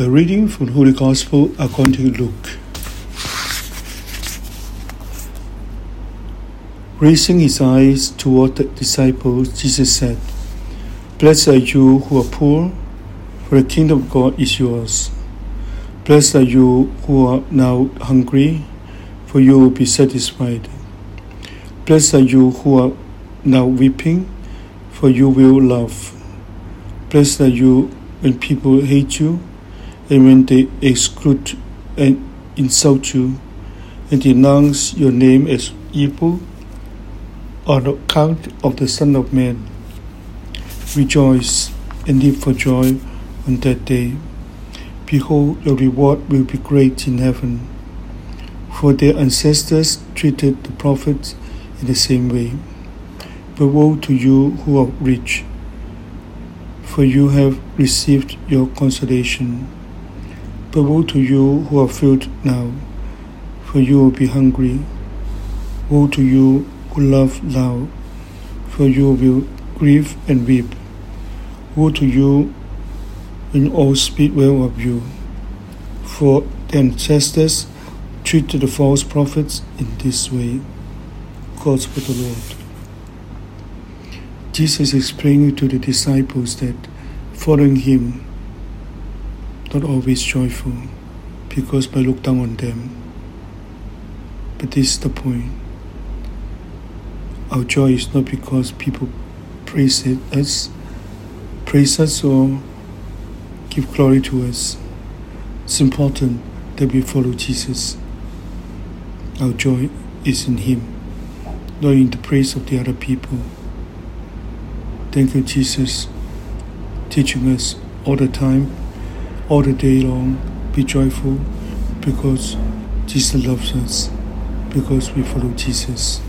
A reading from the Holy Gospel according to Luke. Raising his eyes toward the disciples, Jesus said, Blessed are you who are poor, for the kingdom of God is yours. Blessed are you who are now hungry, for you will be satisfied. Blessed are you who are now weeping, for you will laugh. Blessed are you when people hate you and when they exclude and insult you and denounce your name as evil on account of the Son of Man. Rejoice and leap for joy on that day. Behold, your reward will be great in heaven. For their ancestors treated the prophets in the same way. But woe to you who are rich, for you have received your consolation. But woe to you who are filled now, for you will be hungry. Woe to you who love now, for you will grieve and weep. Woe to you when all speak well of you, for the ancestors treated the false prophets in this way. God's for the Lord. Jesus is explained to the disciples that following him not always joyful because I look down on them. But this is the point. Our joy is not because people praise it, us, praise us or give glory to us. It's important that we follow Jesus. Our joy is in Him, not in the praise of the other people. Thank you, Jesus, teaching us all the time all the day long. Be joyful because Jesus loves us, because we follow Jesus.